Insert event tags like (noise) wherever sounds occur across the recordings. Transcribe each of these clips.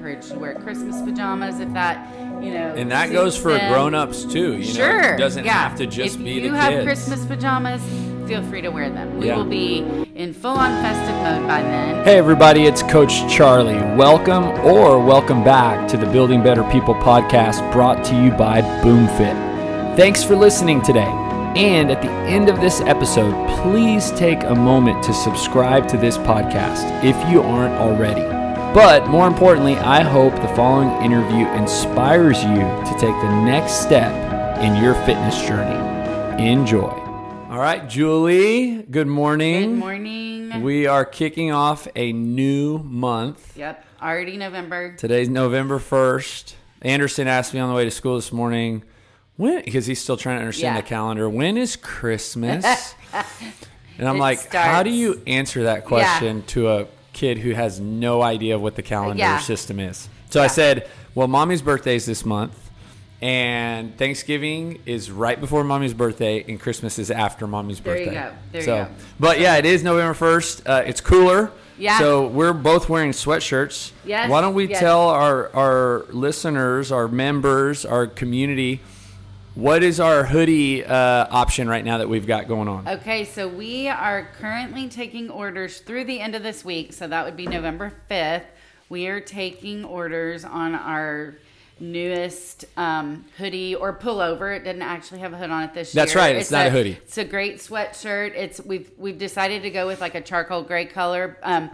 encourage you to wear Christmas pajamas if that, you know. And that goes for them. grown-ups too. You sure. know, it doesn't yeah. have to just if be you the have kids. Christmas pajamas, feel free to wear them. We Yeah. will be in full-on festive mode by then. Hey, everybody, it's Coach Charlie. Welcome or welcome back to the Building Better People podcast brought to you by BoomFit. Thanks for listening today. And at the end of this episode, please take a moment to subscribe to this podcast if you aren't already. But more importantly, I hope the following interview inspires you to take the next step in your fitness journey. Enjoy. All right, Julie. Good morning. Good morning. We are kicking off a new month. yep. Already November. Today's November 1st. Anderson asked me on the way to school this morning, when, because he's still trying to understand Yeah. the calendar, when is Christmas? (laughs) and I'm It like, how do you answer that question to a kid who has no idea what the calendar Yeah. system is? So I said, well, mommy's birthday is this month. And Thanksgiving is right before mommy's birthday, and Christmas is after mommy's There you birthday. go. There you so, go. but yeah, it is November first. Uh, it's cooler. Yeah. So we're both wearing sweatshirts. Yes, Why don't we yes. tell our our listeners, our members, our community, what is our hoodie uh, option right now that we've got going on? Okay, so we are currently taking orders through the end of this week. So that would be November 5th. We are taking orders on our newest um, hoodie or pullover. It didn't actually have a hood on it this That's year. That's right, it's not a hoodie. It's a great sweatshirt. It's we've we've decided to go with like a charcoal gray color. Um,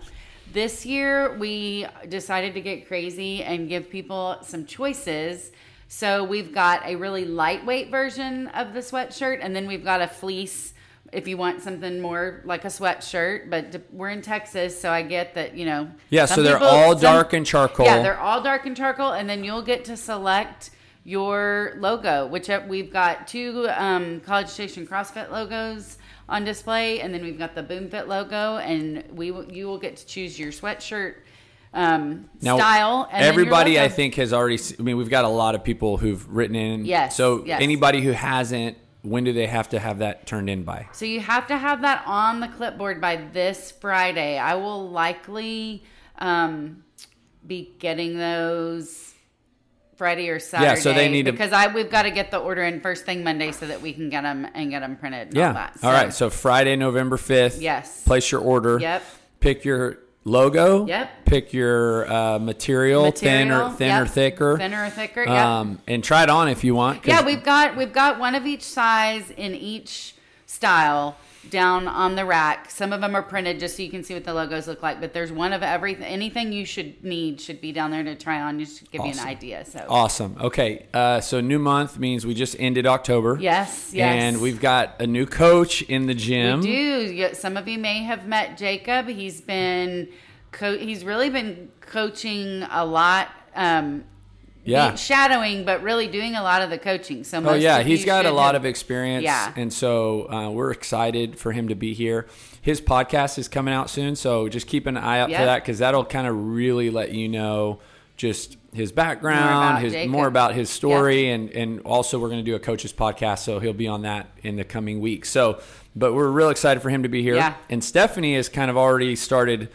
this year we decided to get crazy and give people some choices. So we've got a really lightweight version of the sweatshirt, and then we've got a fleece if you want something more like a sweatshirt. But we're in Texas, so I get that you know. Yeah, so they're people- all some- dark and charcoal. Yeah, they're all dark and charcoal, and then you'll get to select your logo, which uh, we've got two um, College Station CrossFit logos on display, and then we've got the BoomFit logo, and we you will get to choose your sweatshirt um, Now, style. And everybody, I think, has already. I mean, we've got a lot of people who've written in. Yes, So yes. anybody who hasn't, when do they have to have that turned in by? So you have to have that on the clipboard by this Friday. I will likely um, be getting those Friday or Saturday. Yeah, so they need to- because I we've got to get the order in first thing Monday so that we can get them and get them printed. And Yeah. All, that. all right. So Friday, November fifth. Yes. Place your order. Yep. Pick your logo. Yep. Pick your uh, material, thin or thin yep. or thicker. Thinner or thicker. Yep. Um, and try it on if you want. yeah, we've got we've got one of each size in each style down on the rack. Some of them are printed just so you can see what the logos look like, but there's one of everything. Anything you should need should be down there to try on, just to give you an idea. So Awesome. Okay. Uh, so new month means we just ended October. yes, yes, And we've got a new coach in the gym. We do. Some of you may have met Jacob. He's been, co- he's really been coaching a lot. Um, Yeah. shadowing, but really doing a lot of the coaching. So Oh yeah, he's got a lot have- of experience. Yeah. And so uh, we're excited for him to be here. His podcast is coming out soon, so just keep an eye out Yep. for that because that'll kind of really let you know just his background, More about his Jacob. more about his story, and and also we're going to do a coach's podcast, so he'll be on that in the coming weeks. So, but we're real excited for him to be here. Yeah. And Stephanie has kind of already started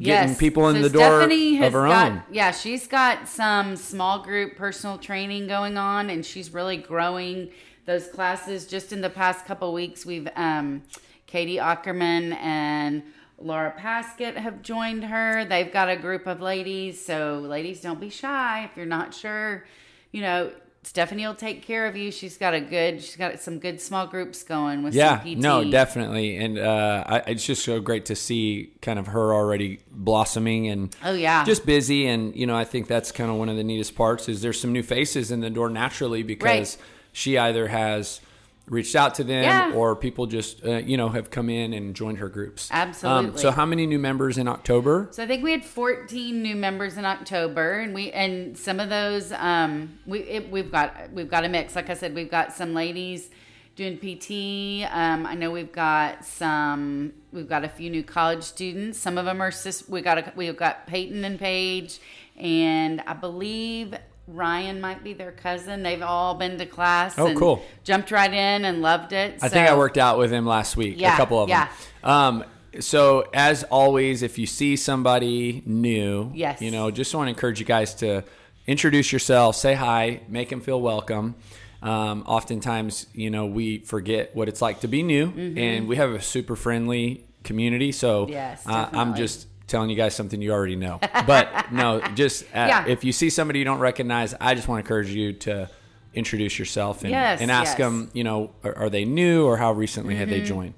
getting Yes. people in So the door Stephanie has of her got, own. Yeah, she's got some small group personal training going on, and she's really growing those classes. Just in the past couple weeks, we've um, Katie Ackerman and Laura Paskett have joined her. They've got a group of ladies, so ladies, don't be shy if you're not sure. You know, Stephanie will take care of you. She's got a good, she's got some good small groups going with Yeah, no, definitely, and uh, I, it's just so great to see kind of her already blossoming and Oh yeah, just busy. And you know, I think that's kind of one of the neatest parts is there's some new faces in the door naturally because Right. she either has reached out to them Yeah. or people just uh, you know have come in and joined her groups. Um, Absolutely. so how many new members in October? So I think we had 14 new members in October, and we and some of those um, we it, we've got we've got a mix. Like I said, we've got some ladies doing PT. Um, I know we've got some we've got a few new college students. Some of them are sis. We got a, we've got Peyton and Paige, and I believe Ryan might be their cousin. They've all been to class. Oh, and cool. Jumped right in and loved it. I think I worked out with him last week. Yeah, a couple of yeah. them. Um, so as always, if you see somebody new, Yes. you know, just want to encourage you guys to introduce yourself, say hi, make them feel welcome. Um, oftentimes, you know, we forget what it's like to be new, and we have a super friendly community. So Mm-hmm. Yes, uh, I'm just telling you guys something you already know. But no, (laughs) just uh, Yeah. if you see somebody you don't recognize, I just want to encourage you to introduce yourself and, Yes, and ask yes. them, you know, are, are they new or how recently have Mm-hmm. they joined?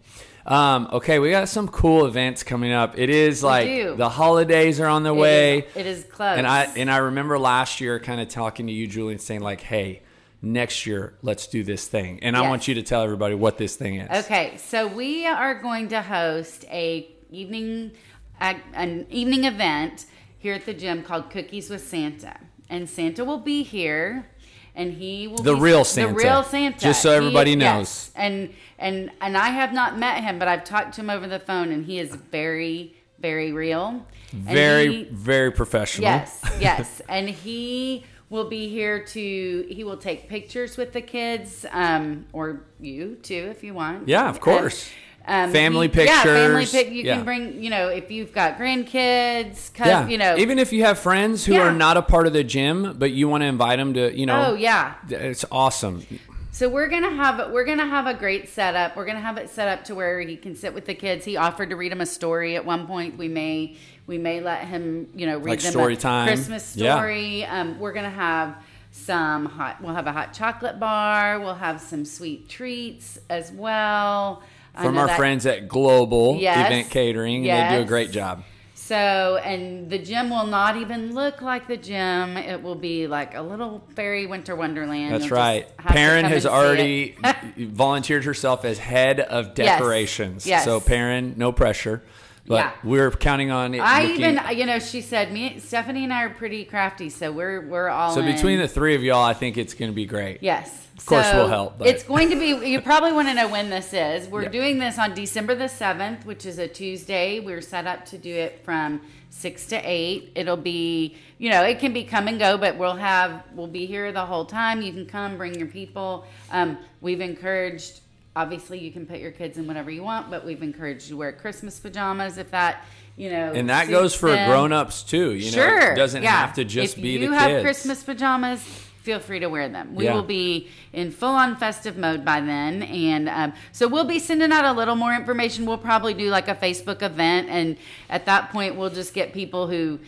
Um, okay, we got some cool events coming up. It is like the holidays are on the It way. is- it is close. And I and I remember last year kind of talking to you, Julian, saying like, "Hey, next year let's do this thing." And I want you to tell everybody what this thing is. Okay, so we are going to host a evening an evening event here at the gym called Cookies with Santa, and Santa will be here, and he will The be real Santa. the real Santa. Just so everybody is- knows. yes. and and and I have not met him, but I've talked to him over the phone, and he is very very real. And Very, he- very professional. Yes, yes, (laughs) and he will be here to. He will take pictures with the kids, um, or you too, if you want. Yeah, of course. Um, Family he- Yeah, family pictures, pic. You yeah. can bring. You know, if you've got grandkids, cous- Yeah. you know, even if you have friends who Yeah. are not a part of the gym, but you want to invite them to, you know, Oh yeah. it's awesome. So we're gonna have we're gonna have a great setup. We're gonna have it set up to where he can sit with the kids. He offered to read them a story at one point. We may we may let him you know read Like them story a time. Christmas Yeah. story. Um, we're gonna have some hot. We'll have a hot chocolate bar. We'll have some sweet treats as well. From our that- friends at Global Yes. Event Catering, and they do a great job. So, and the gym will not even look like the gym. It will be like a little fairy winter wonderland. That's You'll right. Perrin has already (laughs) volunteered herself as head of decorations. Yes. So Perrin, no pressure. But Yeah. we're counting on it. I looking- even, you know, she said me, Stephanie and I are pretty crafty, so we're we're all. So in. between the three of y'all, I think it's going to be great. yes, of course we'll help, but- It's going to be. You probably want to know when this is. We're Yeah. doing this on December the seventh, which is a Tuesday. We're set up to do it from six to eight. It'll be, you know, it can be come and go, but we'll have we'll be here the whole time. You can come, bring your people. Um, we've encouraged. Obviously, you can put your kids in whatever you want, but we've encouraged you to wear Christmas pajamas if that, you know, And that goes for them. grown-ups too. You know, sure. it doesn't yeah. have to just if be the kids. If you have. Christmas pajamas, feel free to wear them. We Yeah. will be in full on festive mode by then, and um, so we'll be sending out a little more information. We'll probably do like a Facebook event, and at that point, we'll just get people who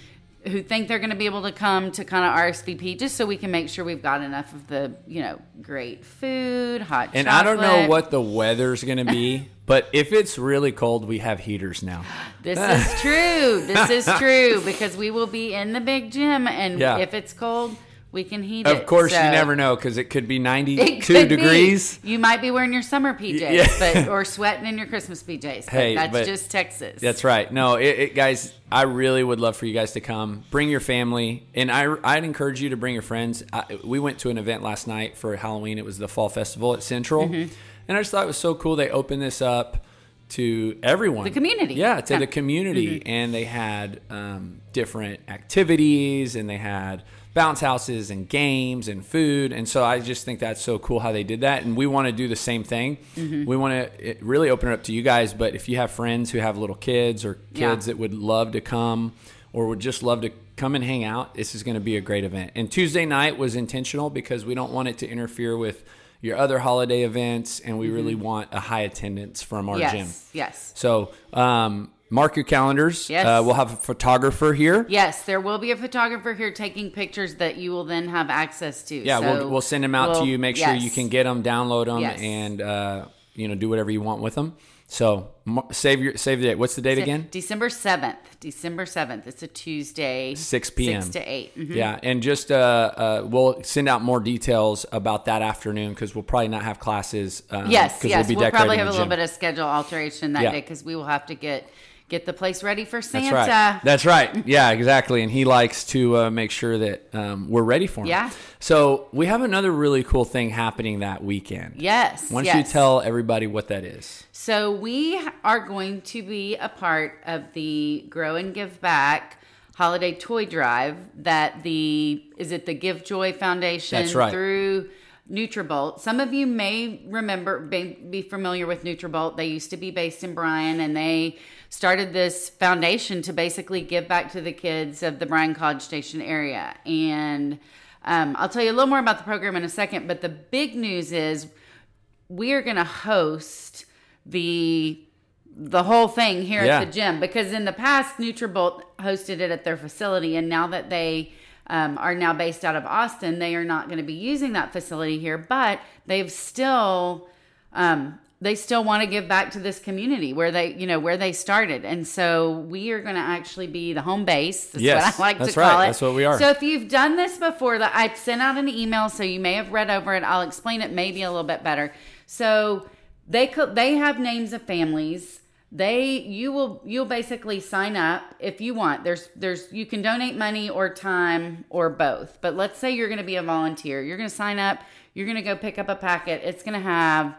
who think they're going to be able to come to kind of RSVP, just so we can make sure we've got enough of the you know great food, hot. And I don't know what the weather's going to be, (laughs) but if it's really cold, we have heaters now. This is (laughs) true. This is true because we will be in the big gym, and Yeah. if it's cold, we can heat it. Of course, you never know because it could be (laughs) 92 could be. degrees. You might be wearing your summer PJs, Yeah. but (laughs) or sweating in your Christmas PJs. But Hey, that's but- just Texas. That's right. No, it, it, guys, I really would love for you guys to come. Bring your family, and I, I'd encourage you to bring your friends. I, we went to an event last night for Halloween. It was the Fall Festival at Central, Mm-hmm. and I just thought it was so cool. They opened this up to everyone, The community. Yeah, to Yeah. Mm-hmm. the community, and they had um, different activities, and they had bounce houses and games and food and so i just think that's so cool how they did that and we want to do the same thing Mm-hmm. we want to really open it up to you guys but if you have friends who have little kids or Yeah. kids that would love to come or would just love to come and hang out this is going to be a great event and tuesday night was intentional because we don't want it to interfere with your other holiday events and we really want a high attendance from our yes. gym Yes. so um, mark your calendars Yes. uh, we'll have a photographer here Yes, there will be a photographer here taking pictures that you will then have access to. Yeah, So we'll, we'll send them out we'll- to you. Make sure you can get them, download them, Yes. and uh, you know do whatever you want with them. So save your save the date. What's the date again? December seventh. December seventh. It's a Tuesday. 6 p.m. Six to 8 Mhm. Yeah, and just uh, uh, we'll send out more details about that afternoon because we'll probably not have classes. Um, Yes, yes. be We'll, probably have a little bit of schedule alteration that Yeah. day because we will have to get get the place ready for Santa. That's right. That's right. Yeah, exactly. And he likes to uh, make sure that um, we're ready for him. Yeah. So we have another really cool thing happening that weekend. yes. Why don't yes. you tell everybody what that is? So we are going to be a part of the Grow and Give Back holiday toy drive that the is it the Give Joy Foundation That's right. through Nutrabolt. Some of you may remember be, be familiar with Nutrabolt. They used to be based in Bryan and they started this foundation to basically give back to the kids of the Bryan College Station area. And um, I'll tell you a little more about the program in a second, but the big news is we are going to host the the whole thing here Yeah. at the gym because in the past Nutrabolt hosted it at their facility and now that they um, are now based out of Austin they are not going to be using that facility here but they've still um, they still want to give back to this community where they you know where they started. And so we are going to actually be the home base that's Yes, what I like to call right. it. That's what we are. so if you've done this before that I've sent out an email so you may have read over it. I'll explain it maybe a little bit better. So they could they have names of families. They you will you'll basically sign up if you want. There's there's you can donate money or time or both. But let's say you're going to be a volunteer. You're going to sign up. You're going to go pick up a packet. It's going to have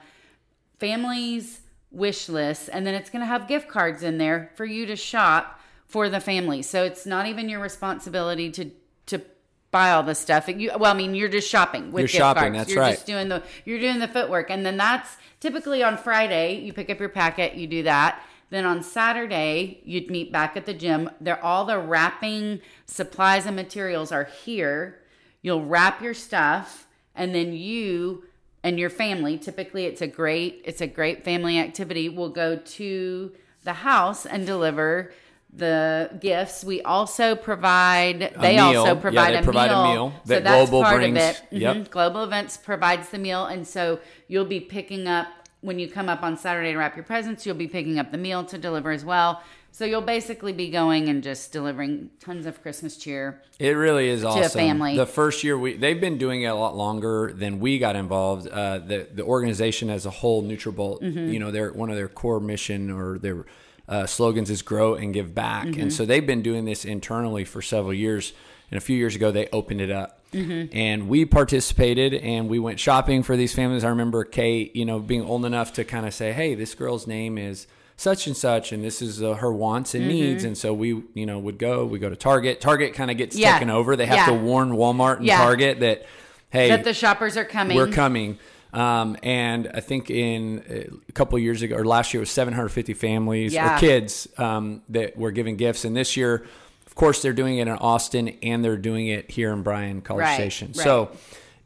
families wish lists and then it's going to have gift cards in there for you to shop for the family. So it's not even your responsibility to to buy all the stuff. You well i mean you're just shopping with You're gift shopping, cards. that's you're right. just doing the you're doing the footwork. And then that's typically on friday you pick up your packet you do that. Then on saturday you'd meet back at the gym. There all the wrapping supplies and materials are here. You'll wrap your stuff and then you and your family typically it's a great it's a great family activity will go to the house and deliver the gifts we also provide they meal. also Yeah, provide, they a, provide a meal. meal so that that's Global part brings. of it Yep. Mhm. global events provides the meal and so you'll be picking up when you come up on saturday to wrap your presents you'll be picking up the meal to deliver as well so you'll basically be going and just delivering tons of christmas cheer It really is awesome. family. The first year we they've been doing it a lot longer than we got involved. Uh, the the organization as a whole, Nutrabolt, Mm-hmm. you know, their one of their core mission or their uh, slogans is grow and give back, Mm-hmm. and so they've been doing this internally for several years. And a few years ago, they opened it up. Mm-hmm. And we participated and we went shopping for these families. I remember Kate, you know, being old enough to kind of say, "Hey, this girl's name is such and such, and this is uh, her wants and Mm-hmm. needs." And so we, you know, would go. We go to Target. Target kind of gets Yeah. taken over. They have Yeah. to warn Walmart and Yeah. Target that, hey, that the shoppers are coming we're coming. Um, and I think in uh, a couple of years ago or last year it was 750 families or kids um, that were giving gifts. And this year, of course, they're doing it in Austin and they're doing it here in Bryan College Right, Station. right. So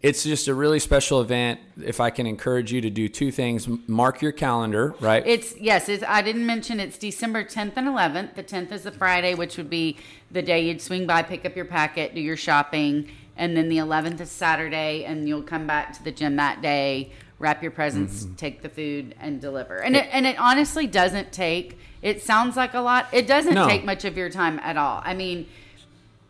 it's just a really special event. If I can encourage you to do two things, mark your calendar, right? It's yes, it's I didn't mention it's December 10th and 11th. The 10th is the Friday, which would be the day you'd swing by, pick up your packet, do your shopping, and then the 11th is Saturday and you'll come back to the gym that day, wrap your presents, Mm-hmm. take the food and deliver. And it and it honestly doesn't take it sounds like a lot. It doesn't No. take much of your time at all. I mean,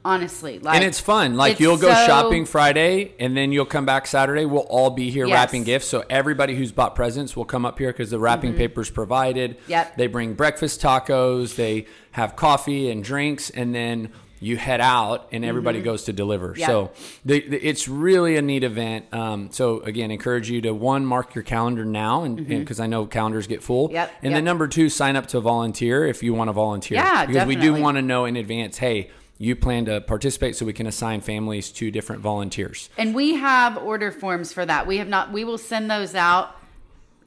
honestly, like and it's fun. Like it's you'll go so- shopping Friday, and then you'll come back Saturday. We'll all be here Yes. wrapping gifts. So everybody who's bought presents will come up here because the wrapping paper's provided. Mm-hmm. Yep. They bring breakfast tacos. They have coffee and drinks, and then you head out, and everybody goes to deliver. Mm-hmm. Yep. So the, the, it's really a neat event. Um, so again, encourage you to one mark your calendar now, and because I know calendars get full. Mm-hmm. Yep, And yep. then number two, sign up to volunteer if you want to volunteer. Yeah, because we do want to know in advance. Hey you plan to participate so we can assign families to different volunteers. And we have order forms for that. We have not. We will send those out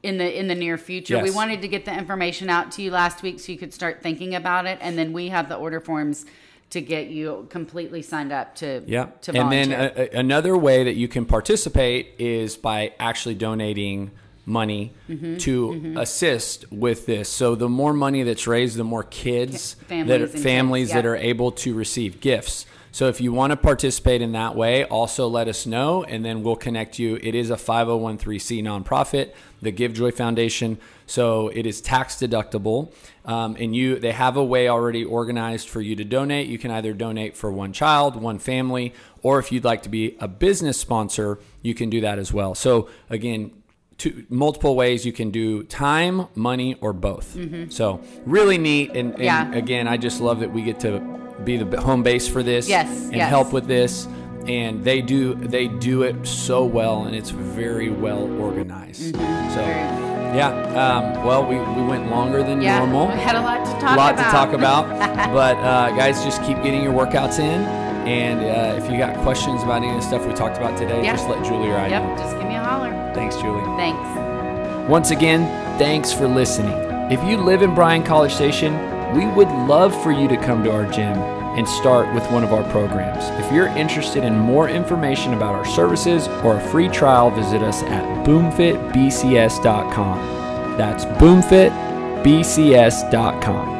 in the in the near future. We wanted to get the information out to you last week so you could start thinking about it, and then we have the order forms to get you completely signed up to Yeah. to and then uh, a, another way that you can participate is by actually donating money Mm-hmm. to assist with this. So the more money that's raised, the more kids Ki- families that are, and kids, families that are able to receive gifts. So if you want to participate in that way, also let us know and then we'll connect you. It is a 5013C nonprofit, the Give Joy Foundation. So it is tax deductible. Um, and you they have a way already organized for you to donate. You can either donate for one child, one family, or if you'd like to be a business sponsor, you can do that as well. So again, two multiple ways you can do time, money, or both. So really neat. And, and Mm-hmm. Yeah. again, I just love that we get to be the home base for this. Yes, and yes. help with this. And they do they do it so well, and it's very well organized. So Mm-hmm. Very- yeah. Um, well, we, we went longer than yeah, normal we had a lot to talk a lot about. to talk about. (laughs) but uh, guys, just keep getting your workouts in. And uh, if you got questions about any of the stuff we talked about today, yeah. just let Julie or I yep, know. Just give me a holler. Thanks, Julie. Thanks. Once again, thanks for listening. If you live in Bryan College Station, we would love for you to come to our gym and start with one of our programs. If you're interested in more information about our services or a free trial, visit us at boomfitbcs.com. That's boomfitbcs.com.